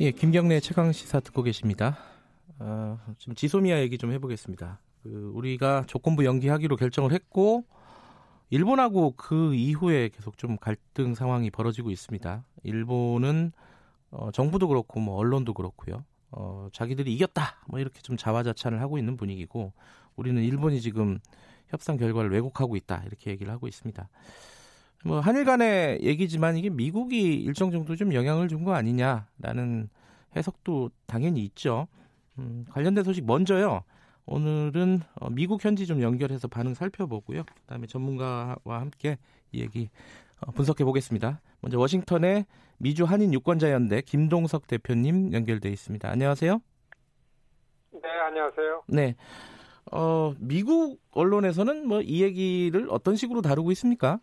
예, 김경래 최강 시사 듣고 계십니다. 어, 지금 지소미아 얘기 좀 해보겠습니다. 그 우리가 조건부 연기하기로 결정을 했고 일본하고 그 이후에 계속 좀 갈등 상황이 벌어지고 있습니다. 일본은 어, 정부도 그렇고 뭐 언론도 그렇고요. 어, 자기들이 이겼다 뭐 이렇게 좀 자화자찬을 하고 있는 분위기고 우리는 일본이 지금 협상 결과를 왜곡하고 있다 이렇게 얘기를 하고 있습니다. 뭐 한일 간의 얘기지만 이게 미국이 일정 정도 좀 영향을 준 거 아니냐라는 해석도 당연히 있죠. 음, 관련된 소식 먼저요. 오늘은 어, 미국 현지 좀 연결해서 반응 살펴보고요. 그다음에 전문가와 함께 이 얘기 어, 분석해 보겠습니다. 먼저 워싱턴의 미주 한인 유권자 연대 김동석 대표님 연결돼 있습니다. 안녕하세요. 네, 안녕하세요. 네. 어, 미국 언론에서는 뭐 이 얘기를 어떤 식으로 다루고 있습니까?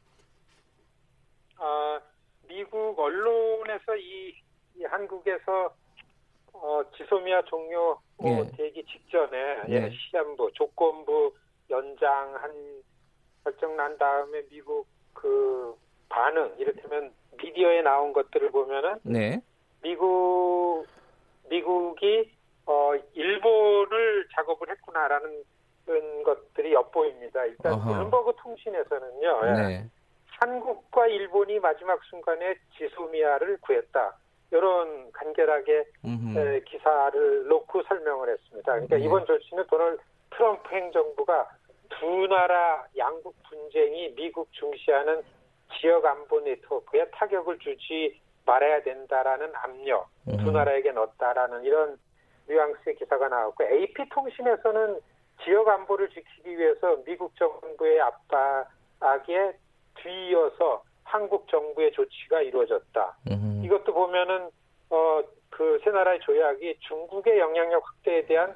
아, 미국 언론에서 이, 이 한국에서 어, 지소미아 종료 예. 되기 직전에 예. 예, 시한부 조건부 연장한 결정 난 다음에 미국 그 반응 이를테면 미디어에 나온 것들을 보면은 네. 미국 미국이 어 일본을 작업을 했구나라는 것들이 엿보입니다. 일단. 블룸버그 통신에서는요. 예. 네. 한국과 일본이 마지막 순간에 지소미아를 구했다. 이런 간결하게 에, 기사를 놓고 설명을 했습니다. 그러니까 네. 이번 조치는 도널드 트럼프 행정부가 두 나라 양국 분쟁이 미국 중시하는 지역 안보 네트워크에 타격을 주지 말아야 된다라는 압력 음. 두 나라에게 넣었다라는 이런 뉘앙스의 기사가 나왔고 AP 통신에서는 지역 안보를 지키기 위해서 미국 정부의 압박에 뒤이어서 한국 정부의 조치가 이루어졌다. 음. 이것도 보면은 어 그 세 나라의 조약이 중국의 영향력 확대에 대한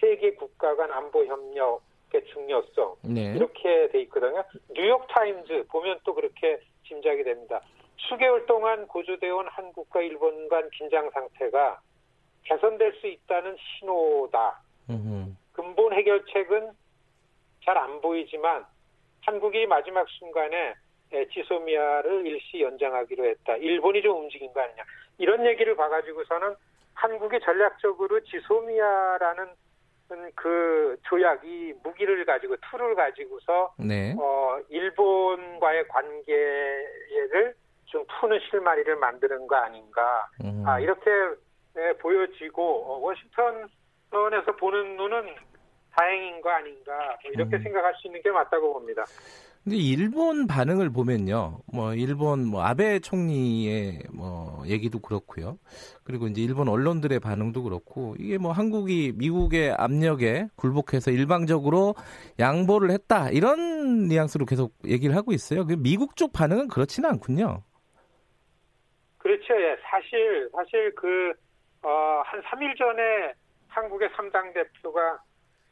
세계 국가 간 안보 협력의 중요성 네. 이렇게 돼 있거든요. 뉴욕 타임즈 보면 또 그렇게 짐작이 됩니다. 수개월 동안 고조되어 온 한국과 일본 간 긴장 상태가 개선될 수 있다는 신호다. 음흠. 근본 해결책은 잘 안 보이지만 한국이 마지막 순간에 지소미아를 일시 연장하기로 했다. 일본이 좀 움직인 거 아니냐. 이런 얘기를 봐가지고서는 한국이 전략적으로 지소미아라는 그 조약이 무기를 가지고 tool을 가지고서 네. 어 일본과의 관계를 좀 푸는 실마리를 만드는 거 아닌가 음. 아 이렇게 네, 보여지고 어, 워싱턴에서 보는 눈은 다행인 거 아닌가 뭐 이렇게 음. 생각할 수 있는 게 맞다고 봅니다. 근데 일본 반응을 보면요, 뭐 일본 뭐 아베 총리의 뭐 얘기도 그렇고요. 그리고 이제 일본 언론들의 반응도 그렇고 이게 뭐 한국이 미국의 압력에 굴복해서 일방적으로 양보를 했다 이런 뉘앙스로 계속 얘기를 하고 있어요. 그 미국 쪽 반응은 그렇지는 않군요. 그렇죠. 예. 사실 사실 그 어, 한 3일 전에 한국의 3당 대표가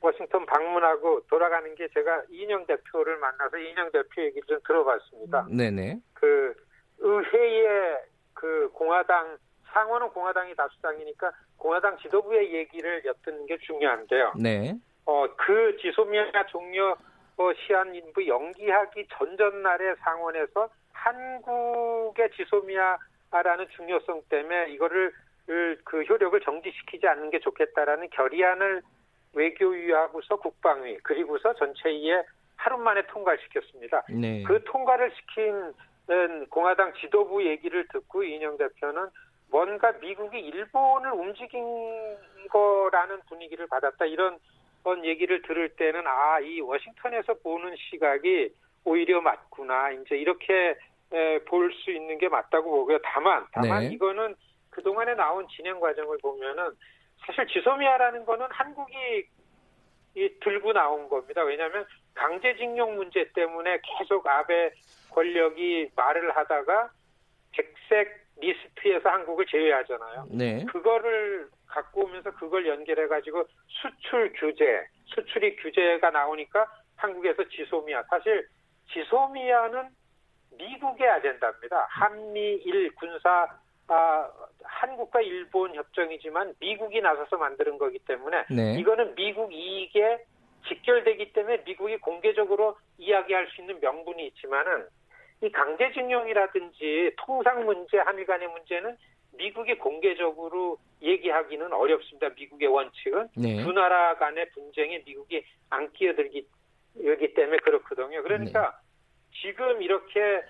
워싱턴 방문하고 돌아가는 게 제가 이인영 대표를 만나서 이인영 대표 얘기를 좀 들어봤습니다. 네네. 그 의회의 그 공화당 상원은 공화당이 다수당이니까 공화당 지도부의 얘기를 엿듣는 게 중요한데요. 네. 어, 그 지소미아 종료 어, 시한 인부 연기하기 전전날에 상원에서 한국의 지소미아라는 중요성 때문에 이거를 그 효력을 정지시키지 않는 게 좋겠다라는 결의안을 외교위하고서 국방위 그리고서 전체위에 하루 만에 통과시켰습니다. 네. 그 통과를 시킨 공화당 지도부 얘기를 듣고 이인영 대표는 뭔가 미국이 일본을 움직인 거라는 분위기를 받았다 이런 얘기를 들을 때는 아 이 워싱턴에서 보는 시각이 오히려 맞구나 이제 이렇게 볼 수 있는 게 맞다고 보고요. 다만 다만 네. 이거는 그 동안에 나온 진행 과정을 보면은 사실 지소미아라는 거는 한국이 이 들고 나온 겁니다. 왜냐하면 강제징용 문제 때문에 계속 아베 권력이 말을 하다가 백색 리스트에서 한국을 제외하잖아요. 네. 그거를 갖고 오면서 그걸 연결해 가지고 수출 규제, 수출이 규제가 나오니까 한국에서 지소미아 사실 지소미아는 미국의 아젠다입니다. 한미일 군사 아, 한국과 일본 협정이지만 미국이 나서서 만드는 거기 때문에 네. 이거는 미국 이익에 직결되기 때문에 미국이 공개적으로 이야기할 수 있는 명분이 있지만은 이 강제징용이라든지 통상 문제, 한일 간의 문제는 미국이 공개적으로 얘기하기는 어렵습니다. 미국의 원칙은 네. 두 나라 간의 분쟁에 미국이 안 끼어들기 기 때문에 그렇거든요. 그러니까 네. 지금 이렇게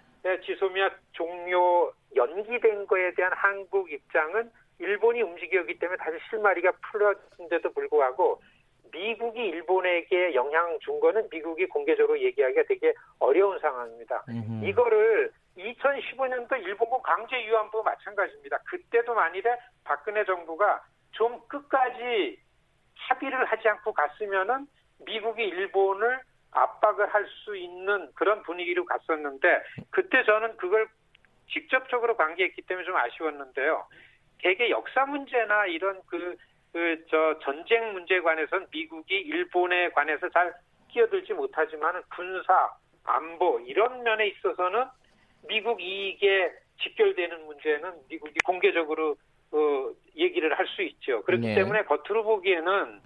지소미아 종료 연기된 거에 대한 한국 입장은 일본이 움직였기 때문에 다시 실마리가 풀어진데도 불구하고 미국이 일본에게 영향 준 거는 미국이 공개적으로 얘기하기가 되게 어려운 상황입니다. 음흠. 이거를 2015년도 일본군 강제 유한부 마찬가지입니다. 그때도 만일에 박근혜 정부가 좀 끝까지 합의를 하지 않고 갔으면은 미국이 일본을 압박을 할 수 있는 그런 분위기로 갔었는데 그때 저는 그걸 직접적으로 관계했기 때문에 좀 아쉬웠는데요. 대개 역사 문제나 이런 그, 그, 저, 전쟁 문제에 관해서는 미국이 일본에 관해서 잘 끼어들지 못하지만 군사, 안보, 이런 면에 있어서는 미국 이익에 직결되는 문제는 미국이 공개적으로, 어, 얘기를 할 수 있죠. 그렇기 네. 때문에 겉으로 보기에는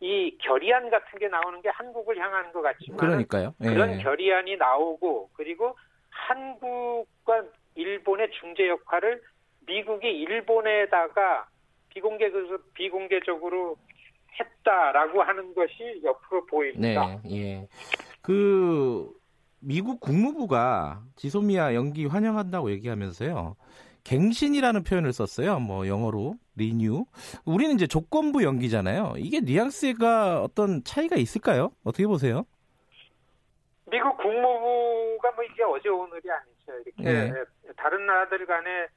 이 결의안 같은 게 나오는 게 한국을 향하는 것 같지만 그러니까요. 예. 그런 결의안이 나오고 그리고 한국과 일본의 중재 역할을 미국이 일본에다가 비공개 비공개적으로 했다라고 하는 것이 옆으로 보입니다. 네, 예. 그 미국 국무부가 지소미아 연기 환영한다고 얘기하면서요. 갱신이라는 표현을 썼어요. 뭐 영어로 리뉴. 우리는 이제 조건부 연기잖아요. 이게 뉘앙스가 어떤 차이가 있을까요? 어떻게 보세요? 미국 국무부가 뭐 이게 어제 오늘이 아니죠. 이렇게 네. 다른 나라들 간에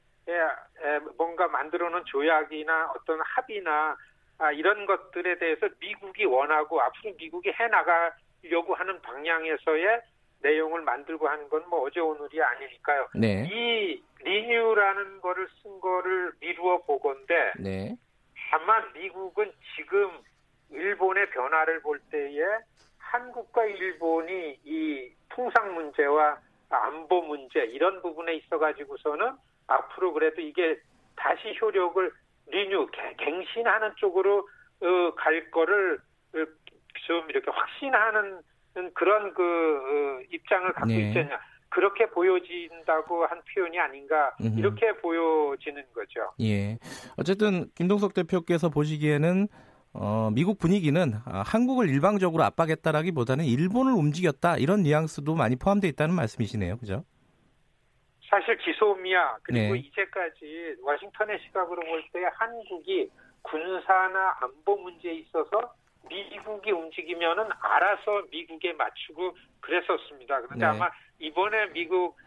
뭔가 만들어 놓은 조약이나 어떤 합의나 아, 이런 것들에 대해서 미국이 원하고 앞으로 미국이 해 나가려고 하는 방향에서의 내용을 만들고 하는 건 뭐 어제 오늘이 아니니까요. 네. 이 리뉴라는 거를 쓴 거를 미루어 보건데 네. 다만 미국은 지금 일본의 변화를 볼 때에 한국과 일본이 이 통상 문제와 안보 문제 이런 부분에 있어 가지고서는 앞으로 그래도 이게 다시 효력을 리뉴 갱신하는 쪽으로 어, 갈 거를 어, 좀 이렇게 확신하는 그런 그 어, 입장을 갖고 네. 있잖냐 그렇게 보여진다고 한 표현이 아닌가. 이렇게 보여지는 거죠. 예. 어쨌든 김동석 대표께서 보시기에는 어, 미국 분위기는 아, 한국을 일방적으로 압박했다라기보다는 일본을 움직였다 이런 뉘앙스도 많이 포함되어 있다는 말씀이시네요, 그죠? 사실 지소미아 그리고 네. 이제까지 워싱턴의 시각으로 볼 때 한국이 군사나 안보 문제에 있어서 미국이 움직이면은 알아서 미국에 맞추고 그랬었습니다. 그런데 네. 아마 이번에 미국 그,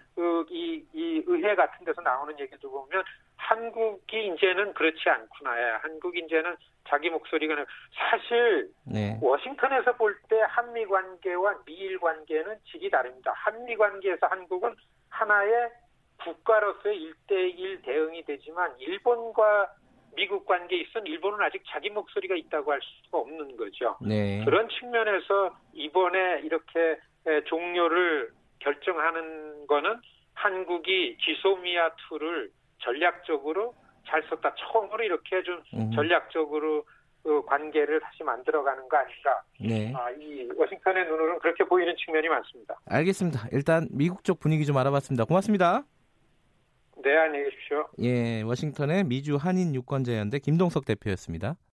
이, 이 의회 같은 데서 나오는 얘기도 보면 한국이 이제는 그렇지 않구나. 예, 한국 이제는 자기 목소리가 나- 사실 네. 워싱턴에서 볼 때 한미 관계와 미일 관계는 질이 다릅니다. 한미 관계에서 한국은 하나의 국가로서의 일대일 대응이 되지만 일본과 미국 관계에 있어는 일본은 아직 자기 목소리가 있다고 할 수가 없는 거죠. 네. 그런 측면에서 이번에 이렇게 에, 종료를 결정하는 거는 한국이 지소미아 2를 전략적으로 잘 썼다. 처음으로 이렇게 좀 음. 전략적으로 그 관계를 다시 만들어가는 거 아닌가. 네. 아, 이 워싱턴의 눈으로는 그렇게 보이는 측면이 많습니다. 알겠습니다. 일단 미국 쪽 분위기 좀 알아봤습니다. 고맙습니다. 네, 안녕히 계십시오. 예, 워싱턴의 미주 한인 유권자연대 김동석 대표였습니다.